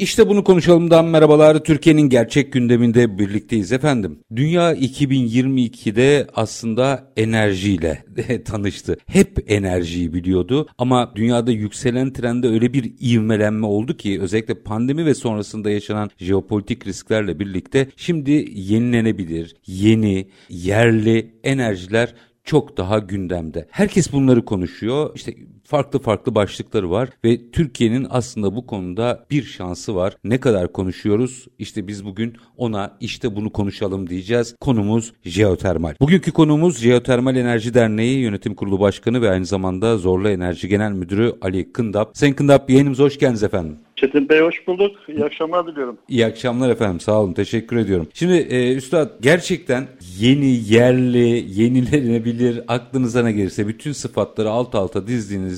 İşte bunu konuşalımdan merhabalar. Türkiye'nin gerçek gündeminde birlikteyiz efendim. Dünya 2022'de aslında enerjiyle tanıştı. Hep enerjiyi biliyordu ama dünyada yükselen trende öyle bir ivmelenme oldu ki özellikle pandemi ve sonrasında yaşanan jeopolitik risklerle birlikte şimdi yenilenebilir, yeni, yerli enerjiler çok daha gündemde. Herkes bunları konuşuyor. İşte farklı farklı başlıkları var ve Türkiye'nin aslında bu konuda bir şansı var. Ne kadar konuşuyoruz? İşte biz bugün ona işte bunu konuşalım diyeceğiz. Konumuz jeotermal. Bugünkü konumuz Jeotermal Enerji Derneği Yönetim Kurulu Başkanı ve aynı zamanda Zorlu Enerji Genel Müdürü Ali Kındap. Sayın Kındap yayınımıza hoş geldiniz efendim. Çetin Bey hoş bulduk. İyi akşamlar diliyorum. İyi akşamlar efendim. Sağ olun. Teşekkür ediyorum. Şimdi e, Üstad gerçekten yeni, yerli, yenilenebilir aklınıza ne gelirse bütün sıfatları alt alta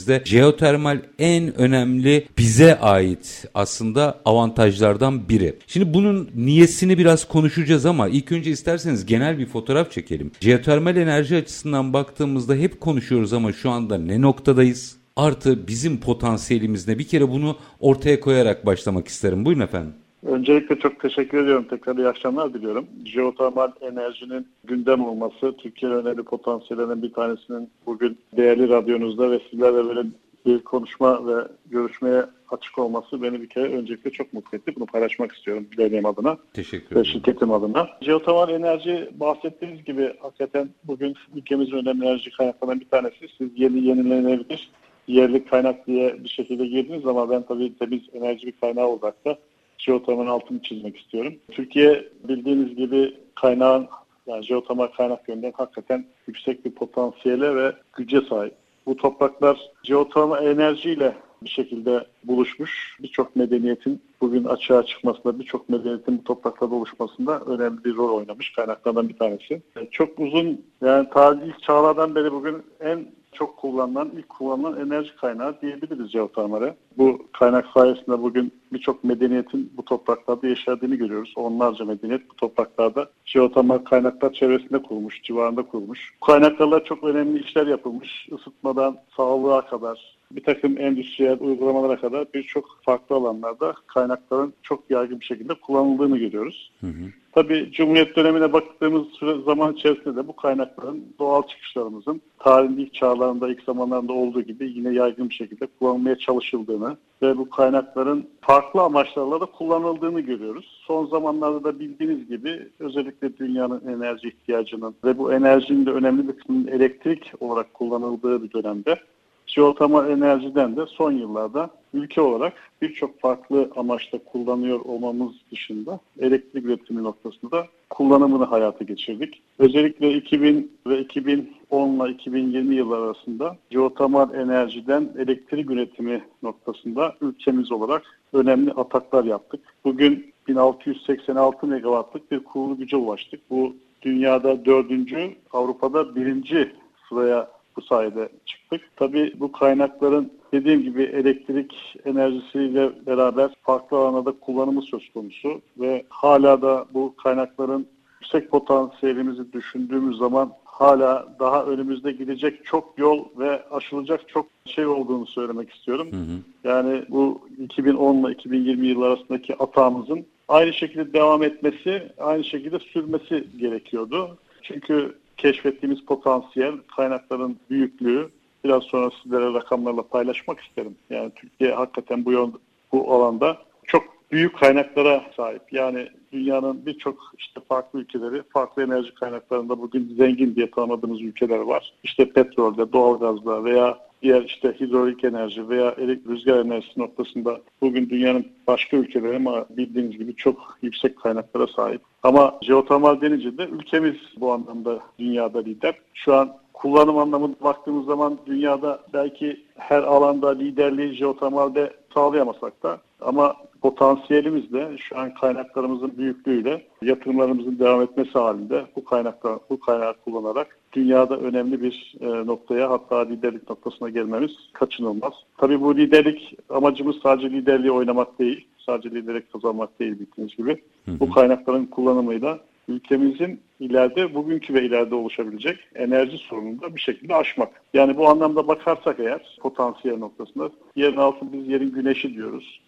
dizdiğinizde jeotermal en önemli bize ait aslında avantajlardan biri. Şimdi bunun niyesini biraz konuşacağız ama ilk önce isterseniz genel bir fotoğraf çekelim. Jeotermal enerji açısından baktığımızda hep konuşuyoruz ama şu anda ne noktadayız? Artı bizim potansiyelimizde bir kere bunu ortaya koyarak başlamak isterim. Buyurun efendim. Öncelikle çok teşekkür ediyorum. Tekrar iyi akşamlar diliyorum. Jeotermal enerjinin gündem olması, Türkiye'nin önemli potansiyellerinin bir tanesinin bugün değerli radyonuzda ve sizlerle böyle bir konuşma ve görüşmeye açık olması beni bir kere öncelikle çok mutlu etti. Bunu paylaşmak istiyorum derneğim adına Teşekkür ederim. ve şirketim adına. Jeotermal enerji bahsettiğiniz gibi hakikaten bugün ülkemizin önemli enerji kaynaklarından bir tanesi. Siz yeni yenilenebilir yerli kaynak diye bir şekilde girdiniz ama ben tabii temiz enerji bir kaynağı olarak da jeotermal altını çizmek istiyorum. Türkiye bildiğiniz gibi kaynağın yani jeotermal kaynak yönünden hakikaten yüksek bir potansiyele ve güce sahip. Bu topraklar jeotermal enerjiyle bir şekilde buluşmuş. Birçok medeniyetin bugün açığa çıkmasında, birçok medeniyetin bu topraklarda oluşmasında önemli bir rol oynamış kaynaklardan bir tanesi. Çok uzun yani tarih çağlardan beri bugün en çok kullanılan, ilk kullanılan enerji kaynağı diyebiliriz jeotermale. Bu kaynak sayesinde bugün birçok medeniyetin bu topraklarda yaşadığını görüyoruz. Onlarca medeniyet bu topraklarda jeotermal kaynaklar çevresinde kurulmuş, civarında kurulmuş. Bu kaynaklarla çok önemli işler yapılmış. Isıtmadan sağlığa kadar, bir takım endüstriyel uygulamalara kadar birçok farklı alanlarda kaynakların çok yaygın bir şekilde kullanıldığını görüyoruz. Hı hı. Tabii Cumhuriyet dönemine baktığımız süre, zaman içerisinde de bu kaynakların doğal çıkışlarımızın tarihin ilk çağlarında, ilk zamanlarında olduğu gibi yine yaygın bir şekilde kullanılmaya çalışıldığını ve bu kaynakların farklı amaçlarla da kullanıldığını görüyoruz. Son zamanlarda da bildiğiniz gibi özellikle dünyanın enerji ihtiyacının ve bu enerjinin de önemli bir kısmının elektrik olarak kullanıldığı bir dönemde Jeotermal enerjiden de son yıllarda ülke olarak birçok farklı amaçla kullanıyor olmamız dışında elektrik üretimi noktasında kullanımını hayata geçirdik. Özellikle 2000 ve 2010 ile 2020 yıllar arasında jeotermal enerjiden elektrik üretimi noktasında ülkemiz olarak önemli ataklar yaptık. Bugün 1686 megawattlık bir kurulu güce ulaştık. Bu dünyada dördüncü, Avrupa'da birinci sıraya bu sayede çıktık. Tabii bu kaynakların dediğim gibi elektrik enerjisiyle beraber farklı alanlarda kullanımı söz konusu ve hala da bu kaynakların yüksek potansiyelimizi düşündüğümüz zaman hala daha önümüzde gidecek çok yol ve aşılacak çok şey olduğunu söylemek istiyorum. Hı hı. Yani bu 2010 ile 2020 yıl arasındaki atağımızın aynı şekilde devam etmesi, aynı şekilde sürmesi gerekiyordu. Çünkü keşfettiğimiz potansiyel, kaynakların büyüklüğü biraz sonra sizlere rakamlarla paylaşmak isterim. Yani Türkiye hakikaten bu yol, bu alanda çok büyük kaynaklara sahip. Yani dünyanın birçok işte farklı ülkeleri farklı enerji kaynaklarında bugün zengin diye tanımadığımız ülkeler var. İşte petrolde, doğalgazda veya diğer işte hidrolik enerji veya rüzgar enerjisi noktasında bugün dünyanın başka ülkeleri ama bildiğiniz gibi çok yüksek kaynaklara sahip. Ama jeotermal denince de ülkemiz bu anlamda dünyada lider. Şu an kullanım anlamında baktığımız zaman dünyada belki her alanda liderliği jeotermalde sağlayamasak da ama potansiyelimizle şu an kaynaklarımızın büyüklüğüyle yatırımlarımızın devam etmesi halinde bu kaynakla bu kaynağı kullanarak dünyada önemli bir e, noktaya hatta liderlik noktasına gelmemiz kaçınılmaz. Tabii bu liderlik amacımız sadece liderliği oynamak değil, sadece liderlik kazanmak değil bildiğiniz gibi. Hı hı. Bu kaynakların kullanımıyla ülkemizin ileride, bugünkü ve ileride oluşabilecek enerji sorununu da bir şekilde aşmak. Yani bu anlamda bakarsak eğer potansiyel noktasında yerin altı biz yerin güneşi diyoruz.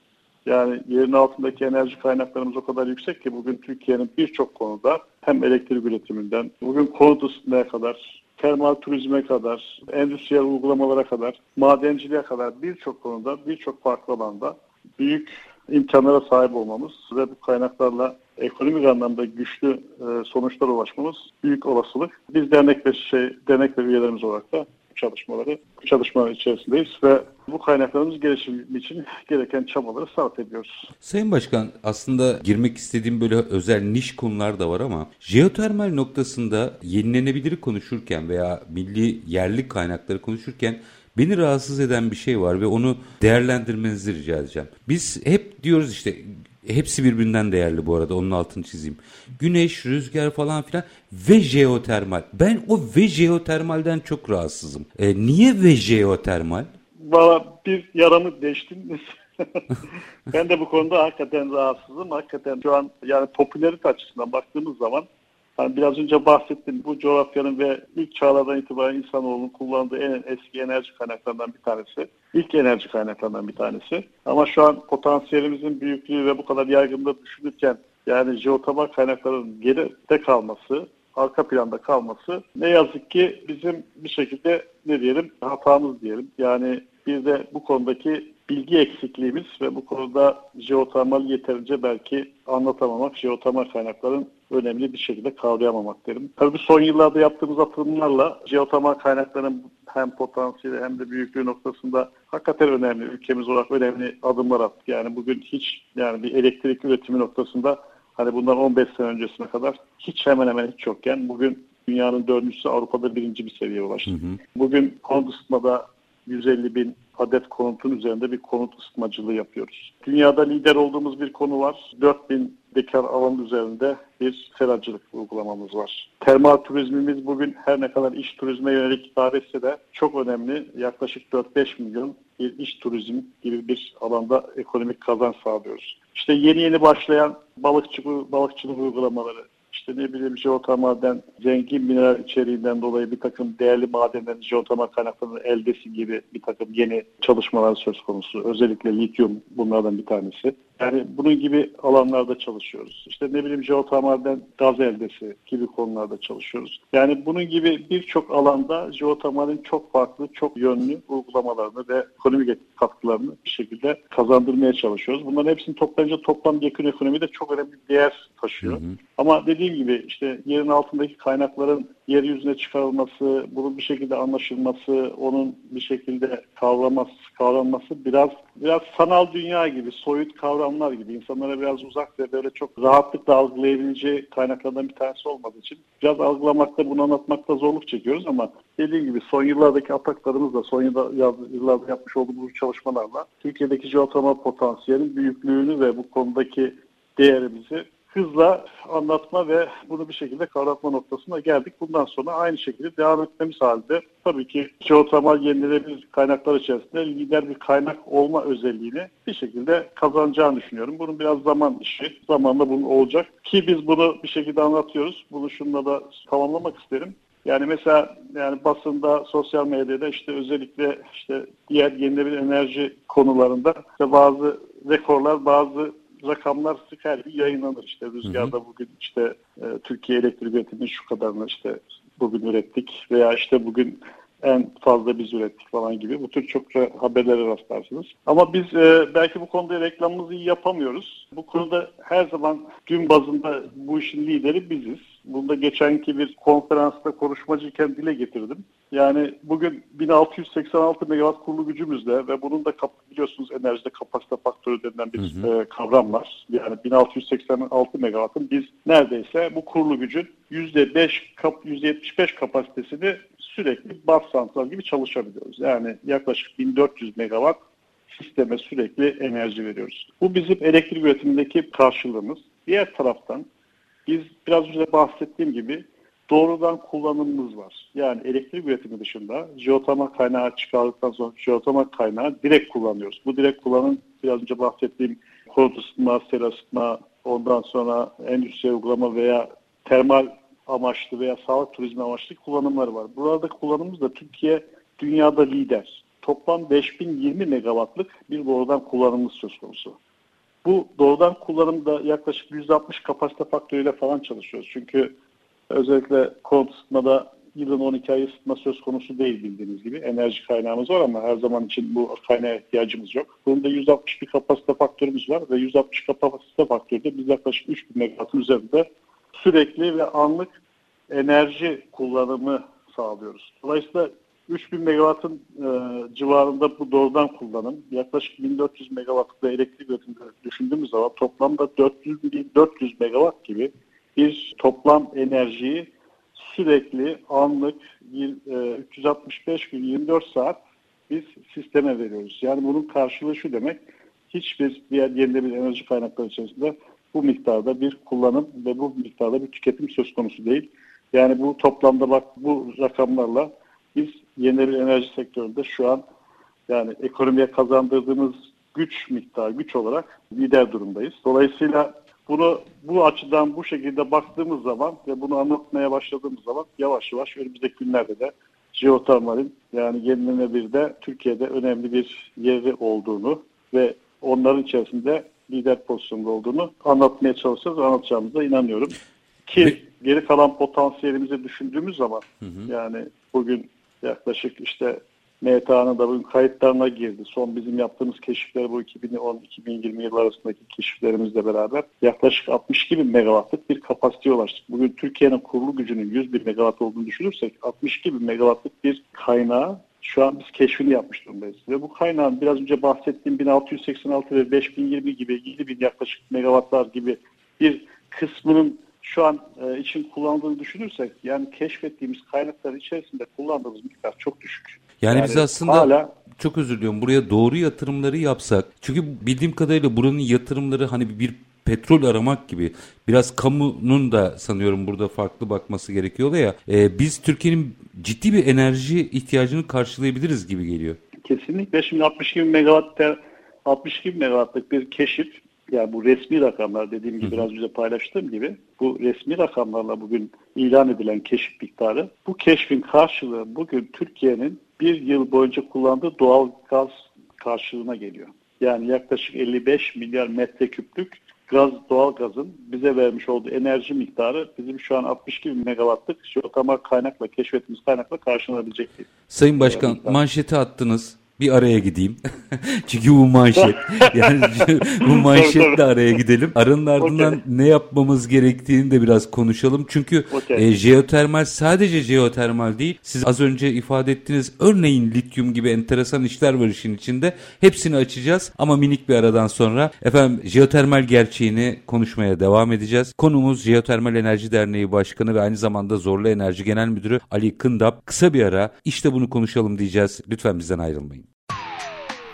Yani yerin altındaki enerji kaynaklarımız o kadar yüksek ki bugün Türkiye'nin birçok konuda hem elektrik üretiminden, bugün konut ısıtmaya kadar, termal turizme kadar, endüstriyel uygulamalara kadar, madenciliğe kadar birçok konuda, birçok farklı alanda büyük imkanlara sahip olmamız ve bu kaynaklarla ekonomik anlamda güçlü e, sonuçlara ulaşmamız büyük olasılık. Biz dernek ve şey dernek ve üyelerimiz olarak da çalışmaları, çalışma içerisindeyiz ve bu kaynaklarımız gelişim için gereken çabaları sarf ediyoruz. Sayın Başkan aslında girmek istediğim böyle özel niş konular da var ama jeotermal noktasında yenilenebilir konuşurken veya milli yerli kaynakları konuşurken Beni rahatsız eden bir şey var ve onu değerlendirmenizi rica edeceğim. Biz hep diyoruz işte hepsi birbirinden değerli bu arada onun altını çizeyim. Güneş, rüzgar falan filan ve jeotermal. Ben o ve jeotermalden çok rahatsızım. E, niye ve jeotermal? Valla bir yaramı deştin. ben de bu konuda hakikaten rahatsızım. Hakikaten şu an yani popülerite açısından baktığımız zaman Hani biraz önce bahsettim bu coğrafyanın ve ilk çağlardan itibaren insanoğlunun kullandığı en eski enerji kaynaklarından bir tanesi. İlk enerji kaynaklarından bir tanesi. Ama şu an potansiyelimizin büyüklüğü ve bu kadar yaygınlığı düşünürken yani jeotermal kaynakların geride kalması, arka planda kalması ne yazık ki bizim bir şekilde ne diyelim hatamız diyelim. Yani bir de bu konudaki bilgi eksikliğimiz ve bu konuda jeotermal yeterince belki anlatamamak, jeotermal kaynakların önemli bir şekilde kavrayamamak derim. Tabii son yıllarda yaptığımız atılımlarla jeotermal kaynakların hem potansiyeli hem de büyüklüğü noktasında hakikaten önemli, ülkemiz olarak önemli adımlar attık. Yani bugün hiç yani bir elektrik üretimi noktasında hani bundan 15 sene öncesine kadar hiç hemen hemen hiç yokken bugün dünyanın dördüncüsü Avrupa'da birinci bir seviyeye ulaştı. Hı hı. Bugün konut ısıtmada 150 bin adet konutun üzerinde bir konut ısıtmacılığı yapıyoruz. Dünyada lider olduğumuz bir konu var. 4000 dekar alan üzerinde bir seracılık uygulamamız var. Termal turizmimiz bugün her ne kadar iş turizme yönelik hitap etse de çok önemli. Yaklaşık 4-5 milyon bir iş turizm gibi bir alanda ekonomik kazanç sağlıyoruz. İşte yeni yeni başlayan balıkçı, balıkçılık uygulamaları, işte ne bileyim jeotermalden zengin mineral içeriğinden dolayı bir takım değerli madenlerin jeotermal kaynaklarının eldesi gibi bir takım yeni çalışmalar söz konusu. Özellikle lityum bunlardan bir tanesi. Yani bunun gibi alanlarda çalışıyoruz. İşte ne bileyim jeotermalden gaz eldesi gibi konularda çalışıyoruz. Yani bunun gibi birçok alanda jeotermalin çok farklı, çok yönlü uygulamalarını ve ekonomik katkılarını bir şekilde kazandırmaya çalışıyoruz. Bunların hepsini toplayınca toplam yakın ekonomide çok önemli bir değer taşıyor. Hı hı. Ama dediğim gibi işte yerin altındaki kaynakların yeryüzüne çıkarılması, bunun bir şekilde anlaşılması, onun bir şekilde kavraması, kavranması biraz biraz sanal dünya gibi, soyut kavramlar gibi insanlara biraz uzak ve böyle çok rahatlıkla algılayabileceği kaynaklardan bir tanesi olmadığı için biraz algılamakta, bunu anlatmakta zorluk çekiyoruz ama dediğim gibi son yıllardaki ataklarımızla, son yıllarda yapmış olduğumuz çalışmalarla Türkiye'deki jeotermal potansiyelin büyüklüğünü ve bu konudaki değerimizi hızla anlatma ve bunu bir şekilde kavratma noktasına geldik. Bundan sonra aynı şekilde devam etmemiz halde tabii ki jeotermal yenilenebilir kaynaklar içerisinde lider bir kaynak olma özelliğini bir şekilde kazanacağını düşünüyorum. Bunun biraz zaman işi. Zamanla bunun olacak. Ki biz bunu bir şekilde anlatıyoruz. Bunu şunla da tamamlamak isterim. Yani mesela yani basında, sosyal medyada işte özellikle işte diğer yenilenebilir enerji konularında işte bazı rekorlar, bazı rakamlar sık her gün yayınlanır. İşte rüzgarda bugün işte e, Türkiye elektrik üretiminin şu kadarını işte bugün ürettik veya işte bugün en fazla biz ürettik falan gibi bu tür çok haberlere rastlarsınız. Ama biz e, belki bu konuda reklamımızı iyi yapamıyoruz. Bu konuda her zaman gün bazında bu işin lideri biziz. Bunda geçenki bir konferansta konuşmacıyken dile getirdim. Yani bugün 1686 megawatt kurulu gücümüzle ve bunun da biliyorsunuz enerjide kapasite faktörü denilen bir hı hı. E, kavram var. Yani 1686 megawattın biz neredeyse bu kurulu gücün %5 kap, %75 kapasitesini sürekli bas santral gibi çalışabiliyoruz. Yani yaklaşık 1400 megawatt sisteme sürekli enerji veriyoruz. Bu bizim elektrik üretimindeki karşılığımız. Diğer taraftan biz biraz önce bahsettiğim gibi doğrudan kullanımımız var. Yani elektrik üretimi dışında jeotermal kaynağı çıkardıktan sonra jeotermal kaynağı direkt kullanıyoruz. Bu direkt kullanım biraz önce bahsettiğim konut ısıtma, sel ısıtma, ondan sonra endüstri uygulama veya termal amaçlı veya sağlık turizmi amaçlı kullanımları var. Burada kullanımımız da Türkiye dünyada lider. Toplam 5020 megawattlık bir doğrudan kullanımımız söz konusu. Bu doğrudan kullanımda yaklaşık %60 kapasite faktörüyle falan çalışıyoruz. Çünkü özellikle konut ısıtmada yılın 12 ay ısıtma söz konusu değil bildiğiniz gibi. Enerji kaynağımız var ama her zaman için bu kaynağa ihtiyacımız yok. Bunda 160 bir kapasite faktörümüz var ve 160 kapasite faktörde biz yaklaşık 3000 megawattın üzerinde sürekli ve anlık enerji kullanımı sağlıyoruz. Dolayısıyla 3000 megawattın e, civarında bu doğrudan kullanım. Yaklaşık 1400 megawattlık elektrik üretiminde düşündüğümüz zaman toplamda 400, 400 megawatt gibi bir toplam enerjiyi sürekli anlık 365 e, gün 24 saat biz sisteme veriyoruz. Yani bunun karşılığı şu demek hiçbir diğer yenilenebilir enerji kaynakları içerisinde bu miktarda bir kullanım ve bu miktarda bir tüketim söz konusu değil. Yani bu toplamda bak bu rakamlarla biz yenilenebilir enerji sektöründe şu an yani ekonomiye kazandırdığımız güç miktarı, güç olarak lider durumdayız. Dolayısıyla bunu bu açıdan bu şekilde baktığımız zaman ve bunu anlatmaya başladığımız zaman yavaş yavaş önümüzdeki günlerde de jeotermalin yani yenilenebilir de Türkiye'de önemli bir yeri olduğunu ve onların içerisinde lider pozisyonda olduğunu anlatmaya çalışacağız anlatacağımıza inanıyorum. Ki geri kalan potansiyelimizi düşündüğümüz zaman hı hı. yani bugün yaklaşık işte MTA'nın da bugün kayıtlarına girdi. Son bizim yaptığımız keşifler bu 2010-2020 yıl arasındaki keşiflerimizle beraber yaklaşık 62 bin megawattlık bir kapasiteye ulaştık. Bugün Türkiye'nin kurulu gücünün 100 bin megawatt olduğunu düşünürsek 62 bin megawattlık bir kaynağı şu an biz keşfini yapmış durumdayız. Ve bu kaynağın biraz önce bahsettiğim 1686 ve 5020 gibi 7000 yaklaşık megawattlar gibi bir kısmının şu an e, için kullandığını düşünürsek yani keşfettiğimiz kaynaklar içerisinde kullandığımız miktar çok düşük. Yani, yani biz aslında hala çok özür diliyorum buraya doğru yatırımları yapsak çünkü bildiğim kadarıyla buranın yatırımları hani bir petrol aramak gibi biraz kamunun da sanıyorum burada farklı bakması gerekiyor ya e, biz Türkiye'nin ciddi bir enerji ihtiyacını karşılayabiliriz gibi geliyor. Kesinlikle şimdi 62 megawatt 62 megawattlık bir keşif yani bu resmi rakamlar dediğim gibi biraz önce paylaştığım gibi bu resmi rakamlarla bugün ilan edilen keşif miktarı bu keşfin karşılığı bugün Türkiye'nin bir yıl boyunca kullandığı doğal gaz karşılığına geliyor. Yani yaklaşık 55 milyar metreküplük gaz, doğal gazın bize vermiş olduğu enerji miktarı bizim şu an 62 bin megawattlık jeotermal kaynakla keşfettiğimiz kaynakla karşılanabilecek. Sayın Başkan manşeti attınız bir araya gideyim. Çünkü bu manşet. Yani bu manşetle araya gidelim. Aranın ardından okay. ne yapmamız gerektiğini de biraz konuşalım. Çünkü okay. e, jeotermal sadece jeotermal değil. Siz az önce ifade ettiniz. Örneğin lityum gibi enteresan işler var işin içinde. Hepsini açacağız ama minik bir aradan sonra efendim jeotermal gerçeğini konuşmaya devam edeceğiz. Konumuz Jeotermal Enerji Derneği Başkanı ve aynı zamanda Zorlu Enerji Genel Müdürü Ali Kındap. Kısa bir ara işte bunu konuşalım diyeceğiz. Lütfen bizden ayrılmayın.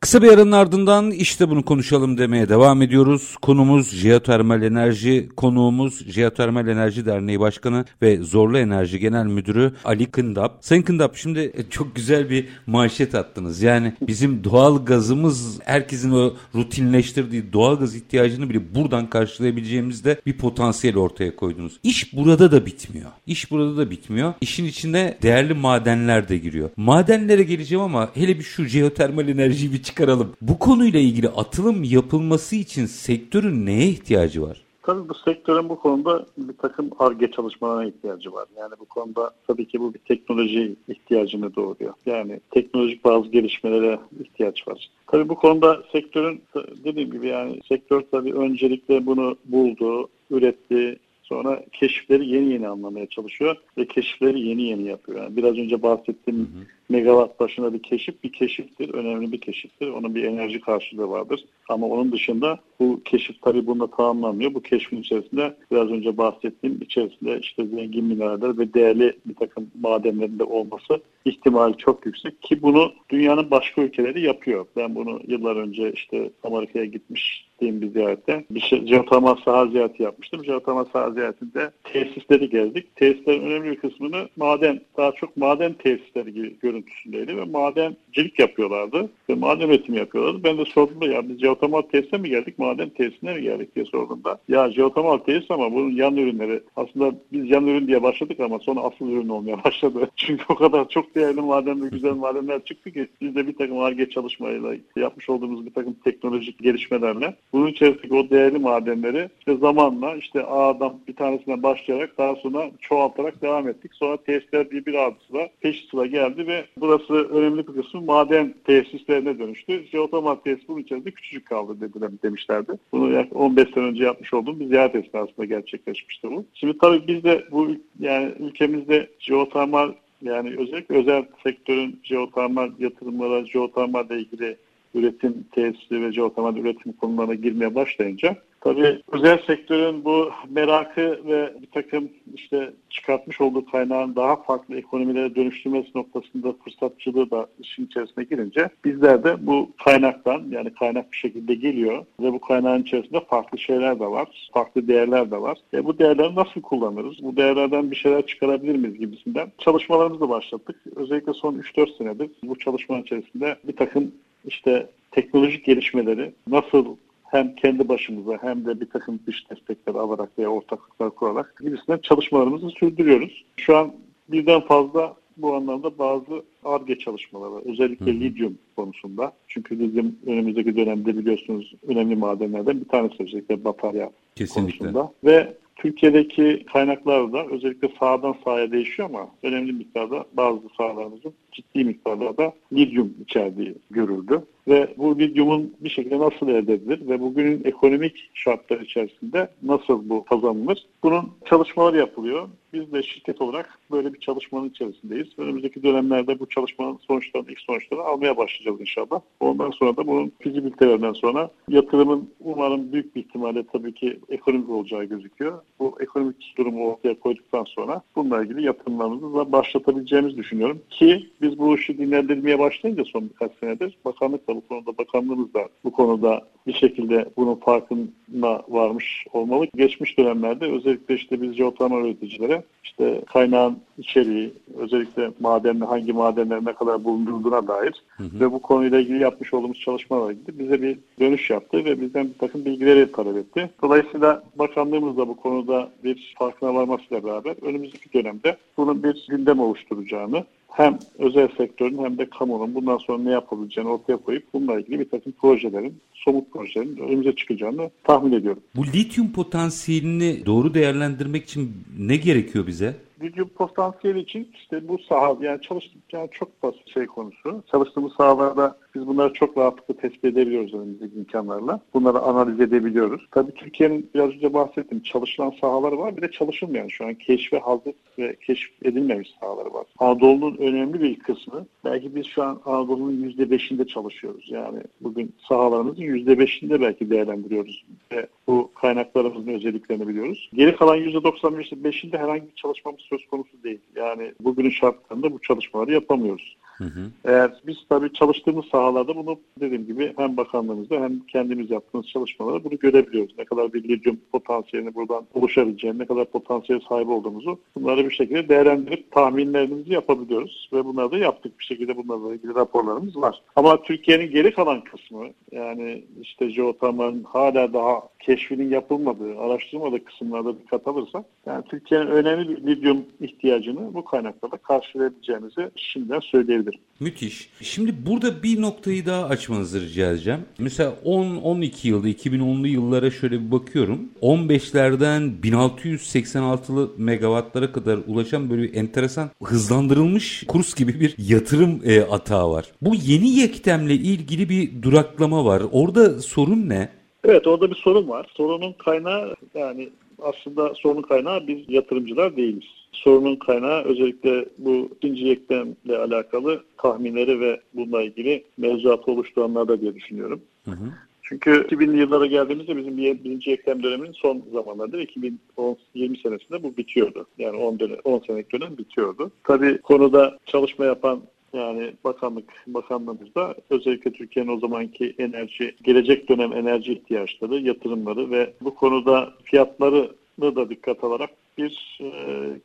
Kısa bir aranın ardından işte bunu konuşalım demeye devam ediyoruz. Konumuz Jeotermal Enerji, konuğumuz Jeotermal Enerji Derneği Başkanı ve Zorlu Enerji Genel Müdürü Ali Kındap. Sayın Kındap şimdi çok güzel bir manşet attınız. Yani bizim doğal gazımız herkesin o rutinleştirdiği doğal gaz ihtiyacını bile buradan karşılayabileceğimizde bir potansiyel ortaya koydunuz. İş burada da bitmiyor. İş burada da bitmiyor. İşin içine değerli madenler de giriyor. Madenlere geleceğim ama hele bir şu jeotermal enerjiyi bir çıkaralım. Bu konuyla ilgili atılım yapılması için sektörün neye ihtiyacı var? Tabii bu sektörün bu konuda bir takım ARGE çalışmalarına ihtiyacı var. Yani bu konuda tabii ki bu bir teknoloji ihtiyacını doğuruyor. Yani teknolojik bazı gelişmelere ihtiyaç var. Tabii bu konuda sektörün dediğim gibi yani sektör tabii öncelikle bunu buldu, üretti, Sonra keşifleri yeni yeni anlamaya çalışıyor ve keşifleri yeni yeni yapıyor. Yani biraz önce bahsettiğim hı hı. Megawatt başına bir keşif bir keşiftir. Önemli bir keşiftir. Onun bir enerji karşılığı vardır. Ama onun dışında bu keşif tabii bununla tamamlanmıyor. Bu keşfin içerisinde biraz önce bahsettiğim içerisinde işte zengin mineraller ve değerli bir takım madenlerinde olması ihtimali çok yüksek ki bunu dünyanın başka ülkeleri yapıyor. Ben bunu yıllar önce işte Amerika'ya gitmiştim bir ziyarette. Bir şey, jeotermal saha ziyareti yapmıştım. Jeotermal saha ziyaretinde tesisleri gezdik. Tesislerin önemli bir kısmını maden, daha çok maden tesisleri gibi görüntüsündeydi ve madencilik yapıyorlardı. Ve maden üretimi yapıyorlardı. Ben de sordum da ya biz jeotermal tesise mi geldik, maden tesisine mi geldik diye sordum da. Ya jeotermal tesis ama bunun yan ürünleri aslında biz yan ürün diye başladık ama sonra asıl ürün olmaya başladı. Çünkü o kadar çok değerli maden ve güzel madenler çıktı ki biz de bir takım ARGE çalışmayla yapmış olduğumuz bir takım teknolojik gelişmelerle bunun içerisindeki o değerli madenleri işte zamanla işte A'dan bir tanesinden başlayarak daha sonra çoğaltarak devam ettik. Sonra tesisler bir bir adı sıra peş sıra geldi ve burası önemli bir kısmı maden tesislerine dönüştü. Jeotermal tesis bunun içerisinde küçücük kaldı dediler, demişlerdi. Bunu yaklaşık 15 sene önce yapmış olduğum bir ziyaret esnasında gerçekleşmişti bu. Şimdi tabii biz de bu yani ülkemizde jeotermal yani özellikle özel sektörün jeotermal yatırımlara, jeotermal ile ilgili üretim tesisi ve jeotermal üretim konularına girmeye başlayınca tabii özel sektörün bu merakı ve bir takım işte çıkartmış olduğu kaynağın daha farklı ekonomilere dönüştürmesi noktasında fırsatçılığı da işin içerisine girince bizler de bu kaynaktan yani kaynak bir şekilde geliyor ve bu kaynağın içerisinde farklı şeyler de var, farklı değerler de var. E bu değerleri nasıl kullanırız? Bu değerlerden bir şeyler çıkarabilir miyiz gibisinden çalışmalarımızı başlattık. Özellikle son 3-4 senedir bu çalışmanın içerisinde bir takım işte teknolojik gelişmeleri nasıl hem kendi başımıza hem de bir takım dış destekler alarak veya ortaklıklar kurarak gibisinden çalışmalarımızı sürdürüyoruz. Şu an birden fazla bu anlamda bazı ARGE çalışmaları özellikle Hı. lityum konusunda. Çünkü lityum önümüzdeki dönemde biliyorsunuz önemli madenlerden bir tanesi özellikle batarya Kesinlikle. konusunda. Ve Türkiye'deki kaynaklar da özellikle sağdan sahaya değişiyor ama önemli miktarda bazı sahalarımızın ciddi miktarlarda lityum içerdiği görüldü. Ve bu lityumun bir şekilde nasıl elde edilir ve bugünün ekonomik şartlar içerisinde nasıl bu kazanılır? Bunun çalışmaları yapılıyor. Biz de şirket olarak böyle bir çalışmanın içerisindeyiz. Önümüzdeki dönemlerde bu çalışmanın sonuçlarını, ilk sonuçlarını almaya başlayacağız inşallah. Ondan sonra da bunun fizibilitelerinden sonra yatırımın umarım büyük bir ihtimalle tabii ki ekonomik olacağı gözüküyor. Bu ekonomik durumu ortaya koyduktan sonra bununla ilgili yatırımlarımızı da başlatabileceğimizi düşünüyorum. Ki biz bu işi dinlendirmeye başlayınca son birkaç senedir bakanlıkla bu konuda bakanlığımız da bu konuda bir şekilde bunun farkına varmış olmalı. Geçmiş dönemlerde özellikle işte biz jeotermal üreticilere işte kaynağın içeriği, özellikle madenle hangi madenler ne kadar bulunduğuna dair hı hı. ve bu konuyla ilgili yapmış olduğumuz çalışmalarla ilgili bize bir dönüş yaptı ve bizden bir takım bilgileri talep etti. Dolayısıyla bakanlığımız da bu konuda bir farkına varmasıyla beraber önümüzdeki dönemde bunun bir gündem oluşturacağını hem özel sektörün hem de kamunun bundan sonra ne yapabileceğini ortaya koyup bununla ilgili bir takım projelerin, somut projelerin önümüze çıkacağını tahmin ediyorum. Bu lityum potansiyelini doğru değerlendirmek için ne gerekiyor bize? Lityum potansiyeli için işte bu saha yani çalıştık yani çok basit şey konusu. Çalıştığımız sahalarda biz bunları çok rahatlıkla tespit edebiliyoruz önümüzdeki imkanlarla. Bunları analiz edebiliyoruz. Tabii Türkiye'nin biraz önce bahsettiğim çalışılan sahaları var. Bir de çalışılmayan şu an keşfe hazır ve keşif edilmemiş sahaları var. Anadolu'nun önemli bir kısmı belki biz şu an Anadolu'nun %5'inde çalışıyoruz. Yani bugün sahalarımızın %5'inde belki değerlendiriyoruz ve bu kaynaklarımızın özelliklerini biliyoruz. Geri kalan %95'inde herhangi bir çalışmamız söz konusu değil. Yani bugünün şartlarında bu çalışmaları yapamıyoruz. Hı hı. Eğer biz tabii çalıştığımız sahalarda bunu dediğim gibi hem bakanlığımızda hem kendimiz yaptığımız çalışmalarda bunu görebiliyoruz. Ne kadar bir lityum potansiyelini buradan oluşabileceğini, ne kadar potansiyel sahibi olduğumuzu bunları bir şekilde değerlendirip tahminlerimizi yapabiliyoruz. Ve bunları da yaptık bir şekilde bunlarla ilgili raporlarımız var. Ama Türkiye'nin geri kalan kısmı yani işte jeotermalin hala daha keşfinin yapılmadığı, araştırmadığı kısımlarda dikkat alırsak yani Türkiye'nin önemli bir lityum ihtiyacını bu kaynaklarda karşılayabileceğimizi şimdiden söyleyebilirim. Müthiş. Şimdi burada bir noktayı daha açmanızı rica edeceğim. Mesela 10-12 yılda 2010'lu yıllara şöyle bir bakıyorum. 15'lerden 1686'lı megawattlara kadar ulaşan böyle bir enteresan hızlandırılmış kurs gibi bir yatırım e, atağı var. Bu yeni yektemle ilgili bir duraklama var. Orada sorun ne? Evet orada bir sorun var. Sorunun kaynağı yani aslında sorunun kaynağı biz yatırımcılar değiliz. Sorunun kaynağı özellikle bu ikinci yeklemle alakalı tahminleri ve bununla ilgili mevzuatı oluşturanlar da diye düşünüyorum. Hı hı. Çünkü 2000'li yıllara geldiğimizde bizim birinci eklem döneminin son zamanlarında 2020 senesinde bu bitiyordu. Yani 10, dönem, 10 senelik dönem bitiyordu. Tabii konuda çalışma yapan yani bakanlık, bakanlığımızda özellikle Türkiye'nin o zamanki enerji, gelecek dönem enerji ihtiyaçları, yatırımları ve bu konuda fiyatları da dikkat alarak bir e,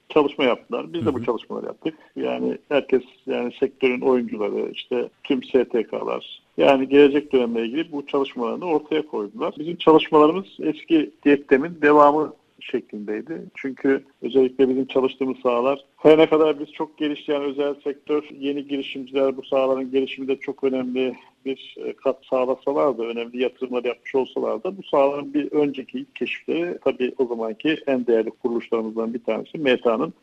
çalışma yaptılar. Biz de bu çalışmaları yaptık. Yani herkes yani sektörün oyuncuları, işte tüm STK'lar, yani gelecek dönemle ilgili bu çalışmalarını ortaya koydular. Bizim çalışmalarımız eski diyettemin devamı şeklindeydi. Çünkü özellikle bizim çalıştığımız sahalar her ne kadar biz çok geliştiren özel sektör, yeni girişimciler bu sahaların gelişiminde çok önemli bir e, kat sağlasalar da, önemli yatırımlar yapmış olsalar da bu sahaların bir önceki keşifleri tabii o zamanki en değerli kuruluşlarımızdan bir tanesi META'nın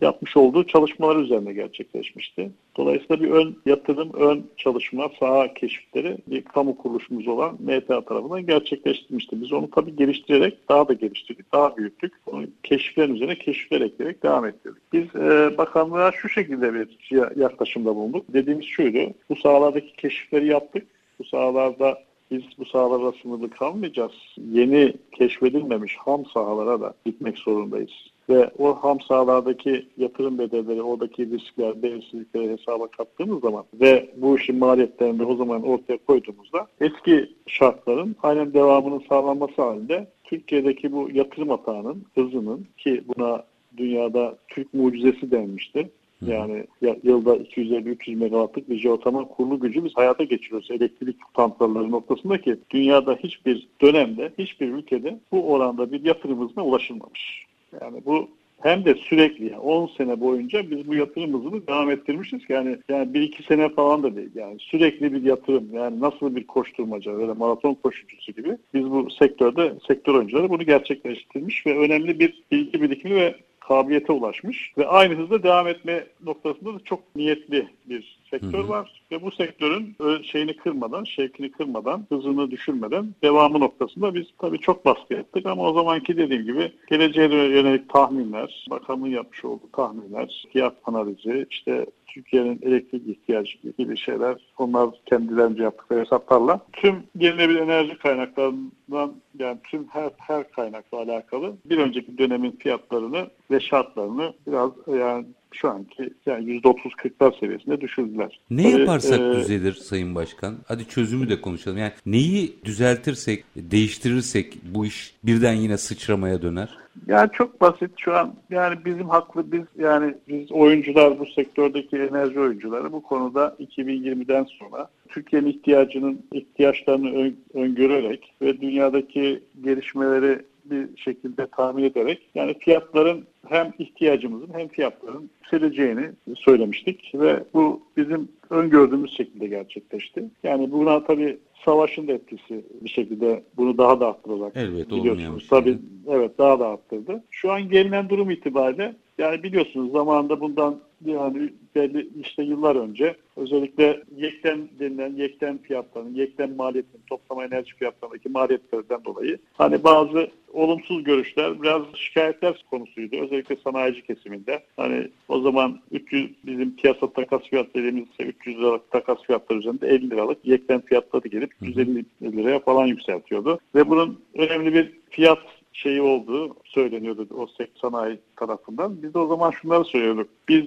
yapmış olduğu çalışmalar üzerine gerçekleşmişti. Dolayısıyla bir ön yatırım, ön çalışma, saha keşifleri bir kamu kuruluşumuz olan META tarafından gerçekleştirmişti. Biz onu tabii geliştirerek daha da geliştirdik, daha büyüttük. Onu keşiflerin üzerine keşifler ekleyerek devam ettirdik. Biz e, bakanlığa şu şekilde bir yaklaşımda bulunduk. Dediğimiz şuydu, bu sahalardaki keşifleri yaptık. Bu sahalarda biz bu sahalara sınırlı kalmayacağız. Yeni keşfedilmemiş ham sahalara da gitmek zorundayız. Ve o ham sahalardaki yatırım bedelleri, oradaki riskler, belirsizlikleri hesaba kattığımız zaman ve bu işin maliyetlerini o zaman ortaya koyduğumuzda eski şartların aynen devamının sağlanması halinde Türkiye'deki bu yatırım atağının hızının ki buna dünyada Türk mucizesi denmişti. Yani yılda 250-300 megawattlık bir jeotermal kurulu gücü biz hayata geçiriyoruz. Elektrik santralleri noktasında ki dünyada hiçbir dönemde, hiçbir ülkede bu oranda bir yatırım hızına ulaşılmamış. Yani bu hem de sürekli yani 10 sene boyunca biz bu yatırım hızını devam ettirmişiz. Yani yani 1-2 sene falan da değil. Yani sürekli bir yatırım yani nasıl bir koşturmaca böyle maraton koşucusu gibi biz bu sektörde sektör oyuncuları bunu gerçekleştirmiş ve önemli bir bilgi birikimi ve kabiliyete ulaşmış ve aynı hızda devam etme noktasında da çok niyetli bir sektör hı hı. var ve bu sektörün şeyini kırmadan, şevkini kırmadan, hızını düşürmeden devamı noktasında biz tabii çok baskı ettik ama o zamanki dediğim gibi geleceğe yönelik tahminler, bakanlığın yapmış olduğu tahminler, fiyat analizi, işte Türkiye'nin elektrik ihtiyacı gibi şeyler onlar kendilerince yaptıkları hesaplarla tüm yenilenebilir enerji kaynaklarından yani tüm her her kaynakla alakalı bir önceki dönemin fiyatlarını ve şartlarını biraz yani şu anki yani %30-40'lar seviyesinde düşürdüler. Ne Tabii, yaparsak e, düzelir Sayın Başkan? Hadi çözümü de konuşalım. Yani neyi düzeltirsek, değiştirirsek bu iş birden yine sıçramaya döner? Yani çok basit şu an yani bizim haklı biz yani biz oyuncular bu sektördeki enerji oyuncuları bu konuda 2020'den sonra Türkiye'nin ihtiyacının ihtiyaçlarını ön, öngörerek ve dünyadaki gelişmeleri bir şekilde tahmin ederek yani fiyatların hem ihtiyacımızın hem fiyatların yükseleceğini söylemiştik ve bu bizim öngördüğümüz şekilde gerçekleşti. Yani buna tabii savaşın da etkisi bir şekilde bunu daha da arttıracak. Evet, biliyorsunuz. Tabii yani. evet daha da arttırdı. Şu an gelinen durum itibariyle yani biliyorsunuz zamanında bundan yani belli işte yıllar önce özellikle yekten denilen yekten fiyatlarının, yekten maliyetin, toplama enerji fiyatlarındaki maliyetlerden dolayı hani bazı olumsuz görüşler, biraz şikayetler konusuydu. Özellikle sanayici kesiminde. Hani o zaman 300 bizim piyasa takas fiyat dediğimiz 300 liralık takas fiyatları üzerinde 50 liralık yekten fiyatları gelip 150 liraya falan yükseltiyordu. Ve bunun önemli bir fiyat şeyi olduğu söyleniyordu o sanayi tarafından. Biz de o zaman şunları söylüyorduk. Biz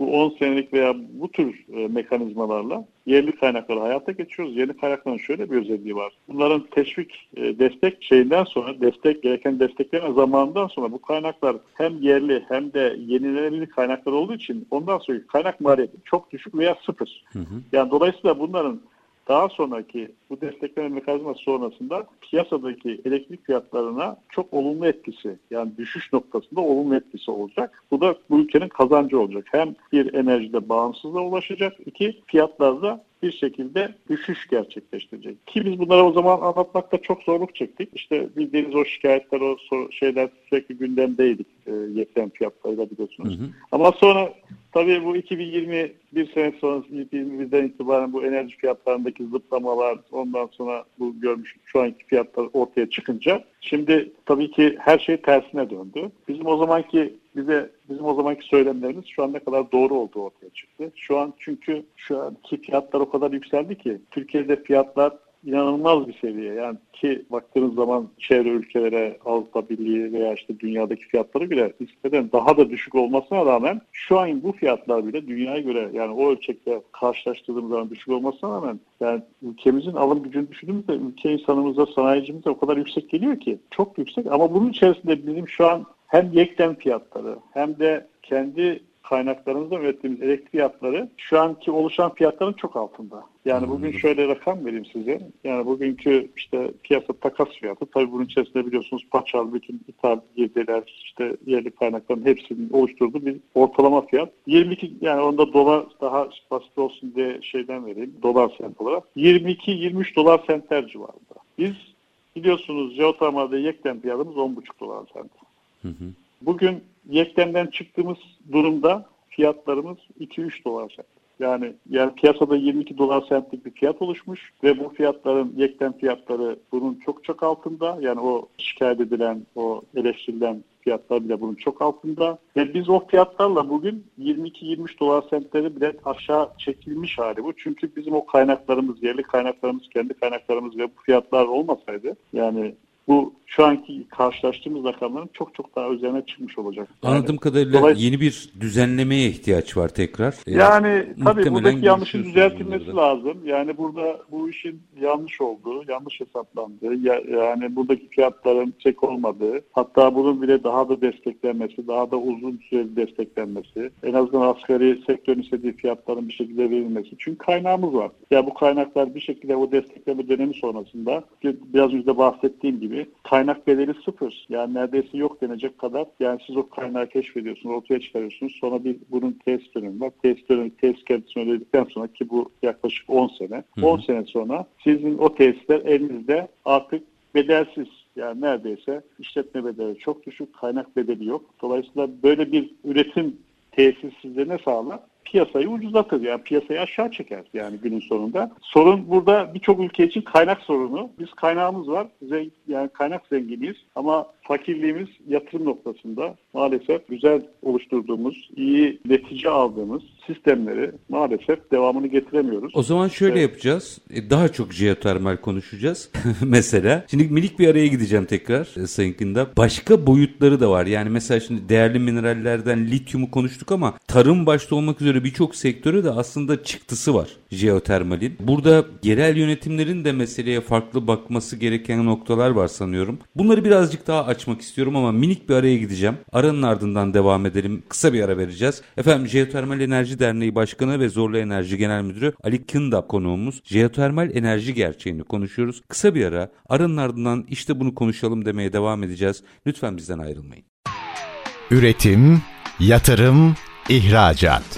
bu 10 senelik veya bu tür e, mekanizmalarla yerli kaynakları hayata geçiyoruz. Yerli kaynakların şöyle bir özelliği var. Bunların teşvik, e, destek şeyinden sonra, destek gereken destekleme zamanından sonra bu kaynaklar hem yerli hem de yenilenebilir kaynaklar olduğu için ondan sonra kaynak maliyeti çok düşük veya sıfır. Hı hı. Yani dolayısıyla bunların daha sonraki bu destekleme mekanizması sonrasında piyasadaki elektrik fiyatlarına çok olumlu etkisi yani düşüş noktasında olumlu etkisi olacak. Bu da bu ülkenin kazancı olacak. Hem bir enerjide bağımsızlığa ulaşacak, iki fiyatlarda bir şekilde düşüş gerçekleştirecek. Ki biz bunları o zaman anlatmakta çok zorluk çektik. İşte bildiğiniz o şikayetler, o şeyler sürekli gündemdeydik e, yeklen fiyatlarıyla biliyorsunuz. Hı hı. Ama sonra Tabii bu 2020 bir sene sonrası 2021'den itibaren bu enerji fiyatlarındaki zıplamalar ondan sonra bu görmüş şu anki fiyatlar ortaya çıkınca şimdi tabii ki her şey tersine döndü. Bizim o zamanki bize bizim o zamanki söylemlerimiz şu an ne kadar doğru olduğu ortaya çıktı. Şu an çünkü şu anki fiyatlar o kadar yükseldi ki Türkiye'de fiyatlar inanılmaz bir seviye. Yani ki baktığınız zaman çevre ülkelere Avrupa Birliği veya işte dünyadaki fiyatları göre nispeten daha da düşük olmasına rağmen şu an bu fiyatlar bile dünyaya göre yani o ölçekte karşılaştırdığımız zaman düşük olmasına rağmen yani ülkemizin alım gücünü düşündüğümüzde ülke insanımıza, sanayicimize o kadar yüksek geliyor ki çok yüksek ama bunun içerisinde bizim şu an hem yekten fiyatları hem de kendi kaynaklarımızdan ürettiğimiz elektrik fiyatları şu anki oluşan fiyatların çok altında. Yani bugün şöyle rakam vereyim size. Yani bugünkü işte piyasa takas fiyatı tabii bunun içerisinde biliyorsunuz paçal, bütün ithal girdiler, işte yerli kaynakların hepsinin oluşturduğu bir ortalama fiyat. 22 yani onda dolar daha basit olsun diye şeyden vereyim. Dolar sent olarak. 22-23 dolar sentler civarında. Biz biliyorsunuz jeotermalde yekten fiyatımız 10,5 dolar sent. Hı hı. Bugün yeklemden çıktığımız durumda fiyatlarımız 2-3 dolar sent. Yani yani piyasada 22 dolar sentlik bir fiyat oluşmuş ve bu fiyatların yeklem fiyatları bunun çok çok altında. Yani o şikayet edilen, o eleştirilen fiyatlar bile bunun çok altında. Ve biz o fiyatlarla bugün 22-23 dolar sentleri bile aşağı çekilmiş hali bu. Çünkü bizim o kaynaklarımız, yerli kaynaklarımız, kendi kaynaklarımız ve bu fiyatlar olmasaydı yani bu şu anki karşılaştığımız rakamların çok çok daha üzerine çıkmış olacak. Yani, Anladığım kadarıyla dolay- yeni bir düzenlemeye ihtiyaç var tekrar. Ee, yani tabii buradaki yanlışın düzeltilmesi lazım. Yani burada bu işin yanlış olduğu, yanlış hesaplandığı, ya, yani buradaki fiyatların çek olmadığı, hatta bunun bile daha da desteklenmesi, daha da uzun süreli desteklenmesi, en azından asgari sektörün istediği fiyatların bir şekilde verilmesi. Çünkü kaynağımız var. Ya bu kaynaklar bir şekilde o destekleme dönemi sonrasında biraz önce bahsettiğim gibi kaynak bedeli sıfır. Yani neredeyse yok denecek kadar. Yani siz o kaynağı keşfediyorsunuz, ortaya çıkarıyorsunuz. Sonra bir bunun test dönemi var. Test dönemi, test kendisini ödedikten sonra ki bu yaklaşık 10 sene. Hı hı. 10 sene sonra sizin o testler elinizde artık bedelsiz. Yani neredeyse işletme bedeli çok düşük, kaynak bedeli yok. Dolayısıyla böyle bir üretim tesis size ne sağlar? Piyasayı ucuzlatır. Yani piyasayı aşağı çeker yani günün sonunda. Sorun burada birçok ülke için kaynak sorunu. Biz kaynağımız var. Yani kaynak zenginiyiz ama fakirliğimiz yatırım noktasında maalesef güzel oluşturduğumuz, iyi netice aldığımız sistemleri maalesef devamını getiremiyoruz. O zaman şöyle evet. yapacağız. E, daha çok jeotermal konuşacağız. mesela. Şimdi minik bir araya gideceğim tekrar e, Sayın Kında. Başka boyutları da var. Yani mesela şimdi değerli minerallerden lityumu konuştuk ama tarım başta olmak üzere birçok sektörü de aslında çıktısı var jeotermalin. Burada yerel yönetimlerin de meseleye farklı bakması gereken noktalar var sanıyorum. Bunları birazcık daha açmak istiyorum ama minik bir araya gideceğim. Aranın ardından devam edelim. Kısa bir ara vereceğiz. Efendim Jeotermal Enerji Derneği Başkanı ve Zorlu Enerji Genel Müdürü Ali Kındap konuğumuz. Jeotermal enerji gerçeğini konuşuyoruz. Kısa bir ara. Aranın ardından işte bunu konuşalım demeye devam edeceğiz. Lütfen bizden ayrılmayın. Üretim, yatırım, ihracat.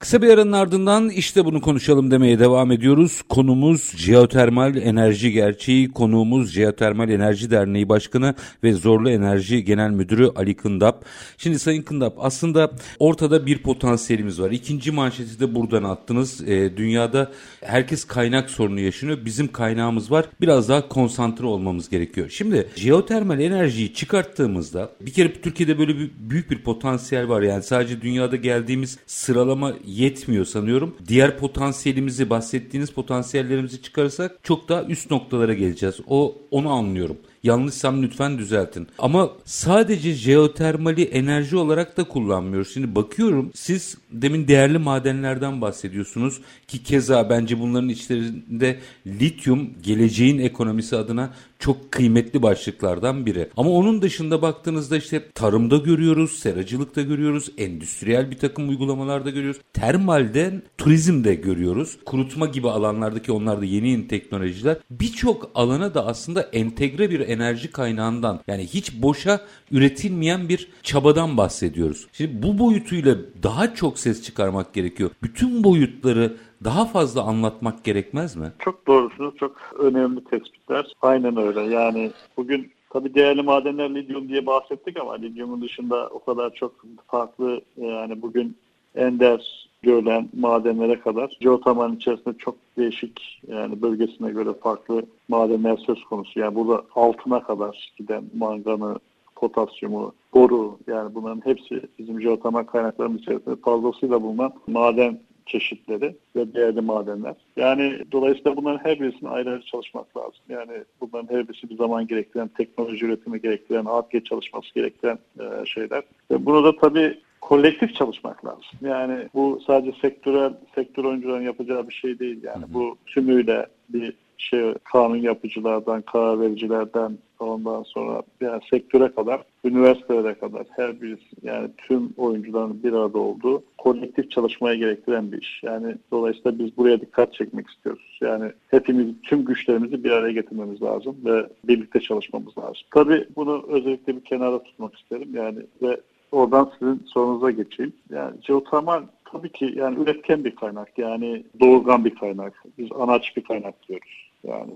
Kısa bir aranın ardından işte bunu konuşalım demeye devam ediyoruz. Konumuz Jeotermal Enerji Gerçeği, konuğumuz Jeotermal Enerji Derneği Başkanı ve Zorlu Enerji Genel Müdürü Ali Kındap. Şimdi Sayın Kındap aslında ortada bir potansiyelimiz var. İkinci manşeti de buradan attınız. E, dünyada herkes kaynak sorunu yaşanıyor. Bizim kaynağımız var. Biraz daha konsantre olmamız gerekiyor. Şimdi jeotermal enerjiyi çıkarttığımızda bir kere Türkiye'de böyle bir büyük bir potansiyel var. Yani sadece dünyada geldiğimiz sıralama yetmiyor sanıyorum. Diğer potansiyelimizi bahsettiğiniz potansiyellerimizi çıkarırsak çok daha üst noktalara geleceğiz. O onu anlıyorum. Yanlışsam lütfen düzeltin. Ama sadece jeotermali enerji olarak da kullanmıyoruz. Şimdi bakıyorum siz demin değerli madenlerden bahsediyorsunuz ki keza bence bunların içlerinde lityum geleceğin ekonomisi adına çok kıymetli başlıklardan biri. Ama onun dışında baktığınızda işte tarımda görüyoruz, seracılıkta görüyoruz, endüstriyel bir takım uygulamalarda görüyoruz. Termalden turizmde görüyoruz. Kurutma gibi alanlardaki onlar da yeni yeni teknolojiler. Birçok alana da aslında entegre bir enerji kaynağından yani hiç boşa üretilmeyen bir çabadan bahsediyoruz. Şimdi bu boyutuyla daha çok ses çıkarmak gerekiyor. Bütün boyutları daha fazla anlatmak gerekmez mi? Çok doğrusunuz. Çok önemli tespitler. Aynen öyle. Yani bugün Tabii değerli madenler lityum diye bahsettik ama lityumun dışında o kadar çok farklı yani bugün ender görülen madenlere kadar geotermalin içerisinde çok değişik yani bölgesine göre farklı madenler söz konusu. Yani burada altına kadar giden manganı, potasyumu, boru yani bunların hepsi bizim jeotermal kaynaklarımız içerisinde fazlasıyla bulunan maden çeşitleri ve değerli madenler. Yani dolayısıyla bunların her birisini ayrı ayrı çalışmak lazım. Yani bunların her birisi bir zaman gerektiren, teknoloji üretimi gerektiren, ARGE çalışması gerektiren e, şeyler. Ve bunu da tabii kolektif çalışmak lazım. Yani bu sadece sektörel, sektör oyuncuların yapacağı bir şey değil. Yani bu tümüyle bir şey kanun yapıcılardan, karar vericilerden ondan sonra yani sektöre kadar, üniversitelere kadar her birisi yani tüm oyuncuların bir arada olduğu kolektif çalışmaya gerektiren bir iş. Yani dolayısıyla biz buraya dikkat çekmek istiyoruz. Yani hepimiz tüm güçlerimizi bir araya getirmemiz lazım ve birlikte çalışmamız lazım. Tabii bunu özellikle bir kenara tutmak isterim. Yani ve oradan sizin sorunuza geçeyim. Yani jeotermal tabii ki yani üretken bir kaynak. Yani doğurgan bir kaynak. Biz anaç bir kaynak diyoruz. Yani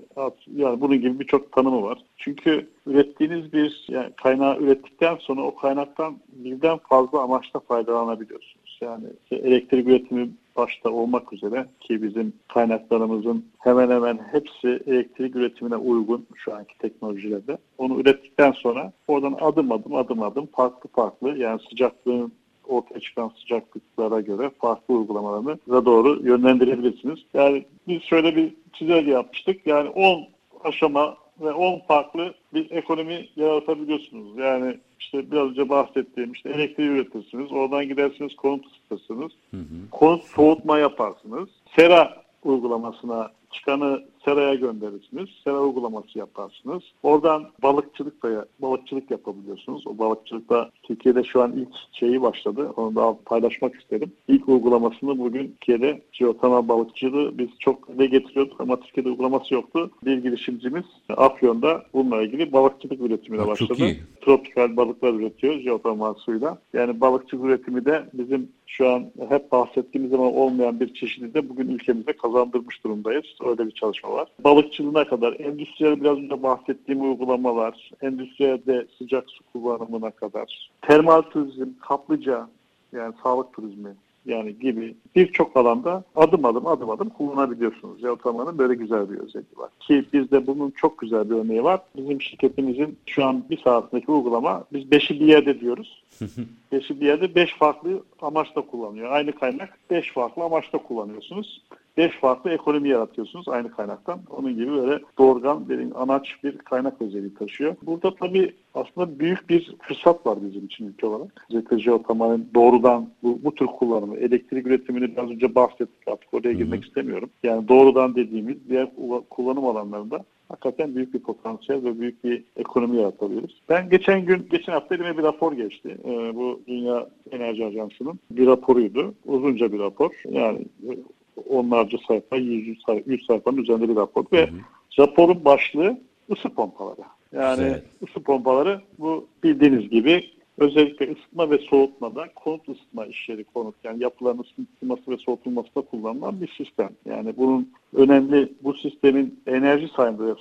yani bunun gibi birçok tanımı var. Çünkü ürettiğiniz bir yani kaynağı ürettikten sonra o kaynaktan birden fazla amaçla faydalanabiliyorsunuz. Yani elektrik üretimi başta olmak üzere ki bizim kaynaklarımızın hemen hemen hepsi elektrik üretimine uygun şu anki teknolojilerde. Onu ürettikten sonra oradan adım adım adım adım farklı farklı yani sıcaklığın ortaya çıkan sıcaklıklara göre farklı uygulamalarını da doğru yönlendirebilirsiniz. Yani biz şöyle bir çizelge yapmıştık. Yani 10 aşama ve 10 farklı bir ekonomi yaratabiliyorsunuz. Yani işte biraz önce bahsettiğim işte elektriği üretirsiniz. Oradan gidersiniz konut ısıtırsınız. Konut soğutma yaparsınız. Sera uygulamasına çıkanı seraya gönderirsiniz. Sera uygulaması yaparsınız. Oradan balıkçılık da balıkçılık yapabiliyorsunuz. O balıkçılıkta Türkiye'de şu an ilk şeyi başladı. Onu da paylaşmak isterim. İlk uygulamasını bugün Türkiye'de jeotermal balıkçılığı biz çok ne getiriyorduk ama Türkiye'de uygulaması yoktu. Bir girişimcimiz Afyon'da bununla ilgili balıkçılık üretimine başladı. Tropikal balıklar üretiyor jeotermal suyla. Yani balıkçılık üretimi de bizim şu an hep bahsettiğimiz zaman olmayan bir çeşidi de bugün ülkemizde kazandırmış durumdayız. Öyle bir çalışma var. Balıkçılığına kadar, endüstriyel biraz önce bahsettiğim uygulamalar, endüstriyelde sıcak su kullanımına kadar, termal turizm, kaplıca, yani sağlık turizmi yani gibi birçok alanda adım adım adım adım kullanabiliyorsunuz. Jeotermanın böyle güzel bir özelliği var. Ki bizde bunun çok güzel bir örneği var. Bizim şirketimizin şu an bir saatindeki uygulama biz beşi bir yerde diyoruz. Beşi bir yerde beş farklı amaçla kullanıyor. Aynı kaynak beş farklı amaçla kullanıyorsunuz beş farklı ekonomi yaratıyorsunuz aynı kaynaktan. Onun gibi böyle doğrudan bir anaç bir kaynak özelliği taşıyor. Burada tabii aslında büyük bir fırsat var bizim için ülke olarak. Özellikle jeotermalin doğrudan bu, bu tür kullanımı, elektrik üretimini biraz önce bahsettik artık oraya girmek Hı-hı. istemiyorum. Yani doğrudan dediğimiz diğer kullanım alanlarında hakikaten büyük bir potansiyel ve büyük bir ekonomi yaratabiliriz. Ben geçen gün, geçen hafta elime bir rapor geçti. Ee, bu Dünya Enerji Ajansı'nın bir raporuydu. Uzunca bir rapor. Yani onlarca sayfa, yüz, sayfa, yüz sayfanın üzerinde bir rapor ve hı hı. raporun başlığı ısı pompaları. Yani evet. ısı pompaları bu bildiğiniz gibi özellikle ısıtma ve soğutmada konut ısıtma işleri konut yani yapıların ısıtılması ve soğutulmasında kullanılan bir sistem. Yani bunun önemli bu sistemin enerji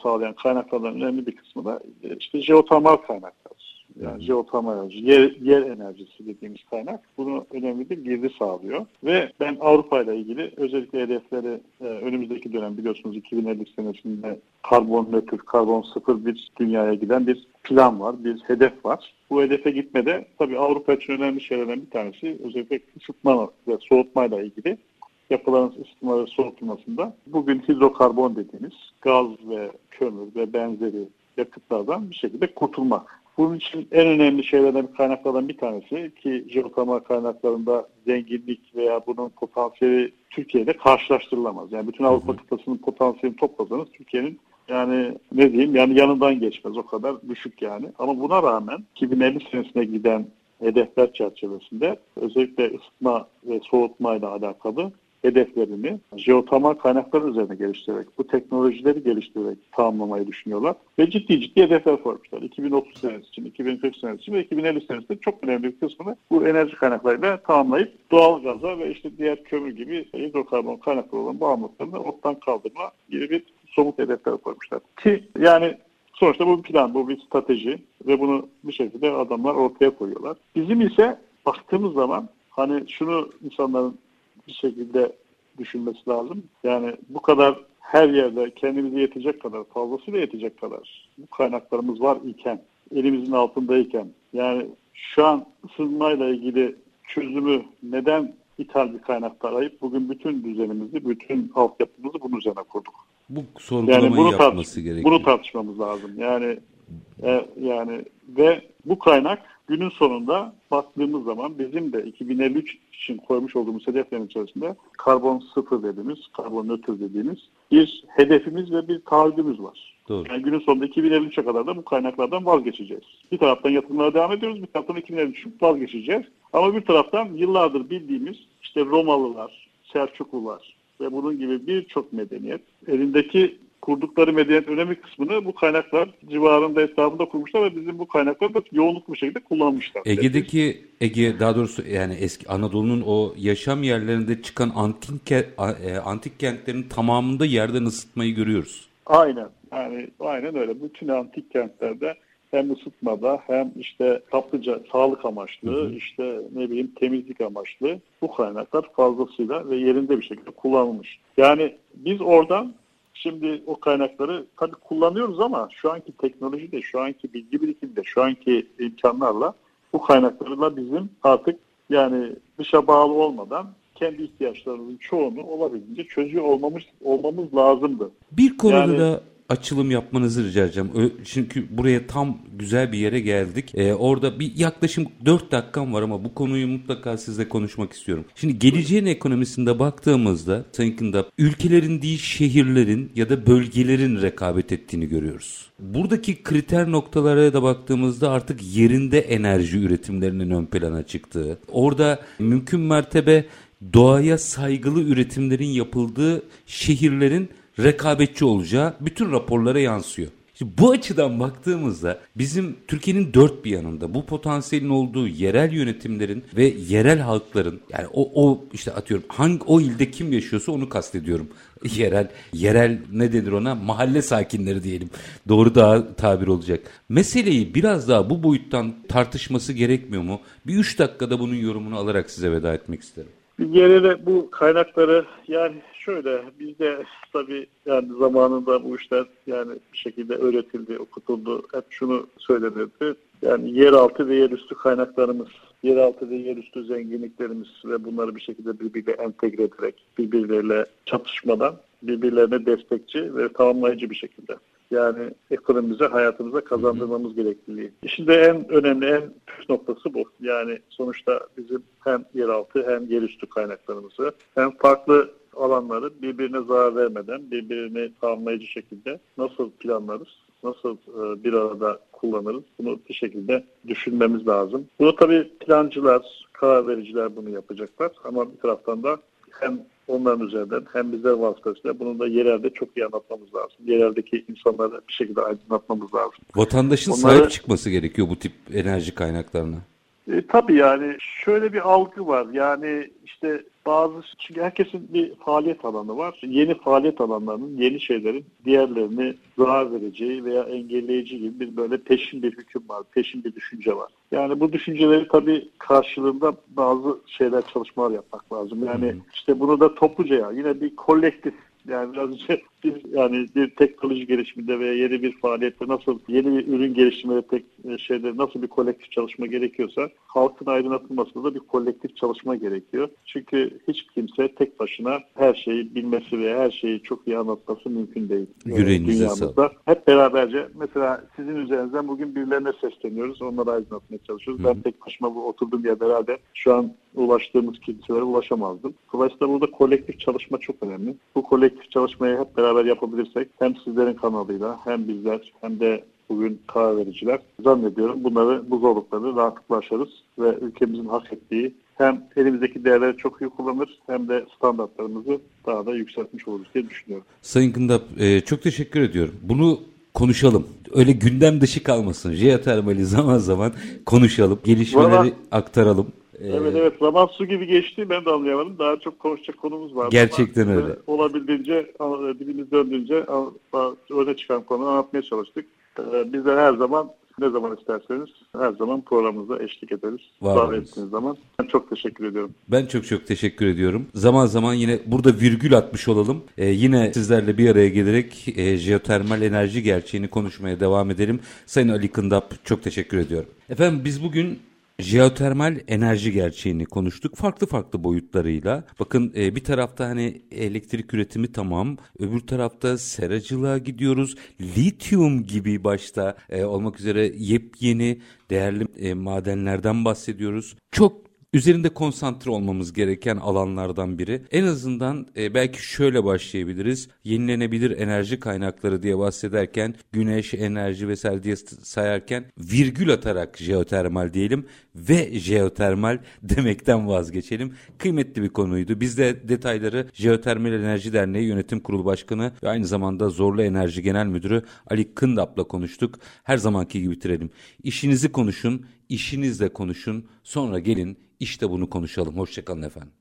sağlayan kaynaklardan önemli bir kısmı da işte jeotermal kaynaklar. Yani jeotermal enerji, yer, yer enerjisi dediğimiz kaynak bunu önemli bir girdi sağlıyor. Ve ben Avrupa ile ilgili özellikle hedefleri e, önümüzdeki dönem biliyorsunuz 2050 senesinde karbon nötr, karbon sıfır bir dünyaya giden bir plan var, bir hedef var. Bu hedefe gitmede tabii Avrupa için önemli şeylerden bir tanesi özellikle ısıtma ve soğutmayla ilgili yapıların ısıtma ve soğutulmasında bugün hidrokarbon dediğimiz gaz ve kömür ve benzeri yakıtlardan bir şekilde kurtulmak. Bunun için en önemli şeylerden kaynaklardan bir tanesi ki jeotermal kaynaklarında zenginlik veya bunun potansiyeli Türkiye'de karşılaştırılamaz. Yani bütün Avrupa kıtasının potansiyelini toplasanız Türkiye'nin yani ne diyeyim yani yanından geçmez o kadar düşük yani. Ama buna rağmen 2050 senesine giden hedefler çerçevesinde özellikle ısıtma ve soğutma ile alakalı hedeflerini jeotermal kaynaklar üzerine geliştirerek, bu teknolojileri geliştirerek tamamlamayı düşünüyorlar. Ve ciddi ciddi hedefler koymuşlar. 2030 senesi için, 2040 senesi için ve 2050 senesinde çok önemli bir kısmını bu enerji kaynaklarıyla tamamlayıp doğal gaza ve işte diğer kömür gibi hidrokarbon kaynakları olan bağımlılıklarını ortadan kaldırma gibi bir somut hedefler koymuşlar. Ki yani sonuçta bu bir plan, bu bir strateji ve bunu bir şekilde adamlar ortaya koyuyorlar. Bizim ise baktığımız zaman hani şunu insanların bir şekilde düşünmesi lazım. Yani bu kadar her yerde kendimize yetecek kadar, fazlasıyla yetecek kadar bu kaynaklarımız var iken, elimizin altındayken, yani şu an ısınmayla ilgili çözümü neden ithal bir kaynakta arayıp bugün bütün düzenimizi, bütün altyapımızı bunun üzerine kurduk. Bu sorgulamayı yani bunu yapması gerekiyor. Bunu tartışmamız lazım. Yani e, yani ve bu kaynak günün sonunda baktığımız zaman bizim de 2053 için koymuş olduğumuz hedeflerin içerisinde karbon sıfır dediğimiz, karbon nötr dediğimiz bir hedefimiz ve bir taahhüdümüz var. Doğru. Yani günün sonunda 2053'e kadar da bu kaynaklardan vazgeçeceğiz. Bir taraftan yatırımlara devam ediyoruz, bir taraftan 2053'ü vazgeçeceğiz. Ama bir taraftan yıllardır bildiğimiz işte Romalılar, Selçuklular ve bunun gibi birçok medeniyet elindeki kurdukları medeniyet önemli kısmını bu kaynaklar civarında etrafında kurmuşlar ve bizim bu kaynakları da yoğunluklu bir şekilde kullanmışlar. Ege'deki Ege daha doğrusu yani eski Anadolu'nun o yaşam yerlerinde çıkan antik, e, antik kentlerin tamamında yerden ısıtmayı görüyoruz. Aynen. Yani aynen öyle. Bütün antik kentlerde hem ısıtmada hem işte kaplıca sağlık amaçlı, hı hı. işte ne bileyim temizlik amaçlı bu kaynaklar fazlasıyla ve yerinde bir şekilde kullanılmış. Yani biz oradan Şimdi o kaynakları tabii kullanıyoruz ama şu anki teknolojide, şu anki bilgi birikimde, şu anki imkanlarla bu kaynaklarla bizim artık yani dışa bağlı olmadan kendi ihtiyaçlarımızın çoğunu olabildiğince çözüyor olmamız olmamız lazımdı. Bir konuda yani, da açılım yapmanızı rica edeceğim. Çünkü buraya tam güzel bir yere geldik. Ee, orada bir yaklaşım 4 dakikam var ama bu konuyu mutlaka sizle konuşmak istiyorum. Şimdi geleceğin ekonomisinde baktığımızda Sayın ülkelerin değil şehirlerin ya da bölgelerin rekabet ettiğini görüyoruz. Buradaki kriter noktalara da baktığımızda artık yerinde enerji üretimlerinin ön plana çıktığı, orada mümkün mertebe doğaya saygılı üretimlerin yapıldığı şehirlerin rekabetçi olacağı bütün raporlara yansıyor. Şimdi bu açıdan baktığımızda bizim Türkiye'nin dört bir yanında bu potansiyelin olduğu yerel yönetimlerin ve yerel halkların yani o, o işte atıyorum hangi o ilde kim yaşıyorsa onu kastediyorum. Yerel yerel ne denir ona mahalle sakinleri diyelim. Doğru daha tabir olacak. Meseleyi biraz daha bu boyuttan tartışması gerekmiyor mu? Bir üç dakikada bunun yorumunu alarak size veda etmek isterim. Bir genelde bu kaynakları yani şöyle bizde tabii yani zamanında bu işler yani bir şekilde öğretildi, okutuldu. Hep şunu söylenirdi. Yani yeraltı ve yerüstü kaynaklarımız, yeraltı ve yerüstü zenginliklerimiz ve bunları bir şekilde birbiriyle entegre ederek, birbirleriyle çatışmadan, birbirlerine destekçi ve tamamlayıcı bir şekilde yani ekonomimize, hayatımıza kazandırmamız gerekliliği. İşin en önemli, en püf noktası bu. Yani sonuçta bizim hem yeraltı hem yerüstü kaynaklarımızı hem farklı alanları birbirine zarar vermeden, birbirini tamamlayıcı şekilde nasıl planlarız, nasıl e, bir arada kullanırız bunu bir şekilde düşünmemiz lazım. Bunu tabii plancılar, karar vericiler bunu yapacaklar ama bir taraftan da hem onların üzerinden hem bizler vasıtasıyla bunu da yerelde çok iyi anlatmamız lazım. Yereldeki insanlara bir şekilde aydınlatmamız lazım. Vatandaşın Onları, sahip çıkması gerekiyor bu tip enerji kaynaklarına. E, tabii yani şöyle bir algı var. Yani işte bazı çünkü herkesin bir faaliyet alanı var. Yeni faaliyet alanlarının, yeni şeylerin diğerlerini zarar vereceği veya engelleyici gibi bir böyle peşin bir hüküm var, peşin bir düşünce var. Yani bu düşünceleri tabii karşılığında bazı şeyler, çalışmalar yapmak lazım. Yani işte bunu da topluca ya yine bir kolektif yani biraz önce bir yani bir teknoloji gelişiminde veya yeni bir faaliyette nasıl yeni bir ürün geliştirmede tek e, şeyde nasıl bir kolektif çalışma gerekiyorsa halkın aydınlatılmasında da bir kolektif çalışma gerekiyor. Çünkü hiç kimse tek başına her şeyi bilmesi ve her şeyi çok iyi anlatması mümkün değil. E, Yüreğinize dünyamızda. Hep beraberce mesela sizin üzerinizden bugün birilerine sesleniyoruz. Onları aydınlatmaya çalışıyoruz. Hı. Ben tek başıma bu oturduğum yerde herhalde şu an ulaştığımız kimselere ulaşamazdım. Dolayısıyla burada kolektif çalışma çok önemli. Bu kolektif çalışmayı hep beraber beraber yapabilirsek hem sizlerin kanalıyla hem bizler hem de bugün karar vericiler zannediyorum bunları bu zorlukları rahatlıkla aşarız ve ülkemizin hak ettiği hem elimizdeki değerleri çok iyi kullanır hem de standartlarımızı daha da yükseltmiş oluruz diye düşünüyorum. Sayın Gındap e, çok teşekkür ediyorum. Bunu konuşalım. Öyle gündem dışı kalmasın. Jeotermali zaman zaman konuşalım. Gelişmeleri Valla, aktaralım. Ee, evet evet zaman su gibi geçti ben de anlayamadım. Daha çok konuşacak konumuz var. Gerçekten Ama öyle. Olabildiğince dilimiz döndüğünce öne çıkan konuyu anlatmaya çalıştık. Ee, biz de her zaman ne zaman isterseniz her zaman programımıza eşlik ederiz. Var ettiğiniz zaman. Ben çok teşekkür ediyorum. Ben çok çok teşekkür ediyorum. Zaman zaman yine burada virgül atmış olalım. Ee, yine sizlerle bir araya gelerek e, jeotermal enerji gerçeğini konuşmaya devam edelim. Sayın Ali Kındap çok teşekkür ediyorum. Efendim biz bugün jeotermal enerji gerçeğini konuştuk farklı farklı boyutlarıyla. Bakın e, bir tarafta hani elektrik üretimi tamam, öbür tarafta seracılığa gidiyoruz. Lityum gibi başta e, olmak üzere yepyeni değerli e, madenlerden bahsediyoruz. Çok üzerinde konsantre olmamız gereken alanlardan biri. En azından e, belki şöyle başlayabiliriz. Yenilenebilir enerji kaynakları diye bahsederken güneş enerji vesaire diye sayarken virgül atarak jeotermal diyelim ve jeotermal demekten vazgeçelim. Kıymetli bir konuydu. Biz de detayları Jeotermal Enerji Derneği Yönetim Kurulu Başkanı ve aynı zamanda Zorlu Enerji Genel Müdürü Ali Kındap'la konuştuk. Her zamanki gibi bitirelim. İşinizi konuşun, işinizle konuşun. Sonra gelin işte bunu konuşalım. Hoşçakalın efendim.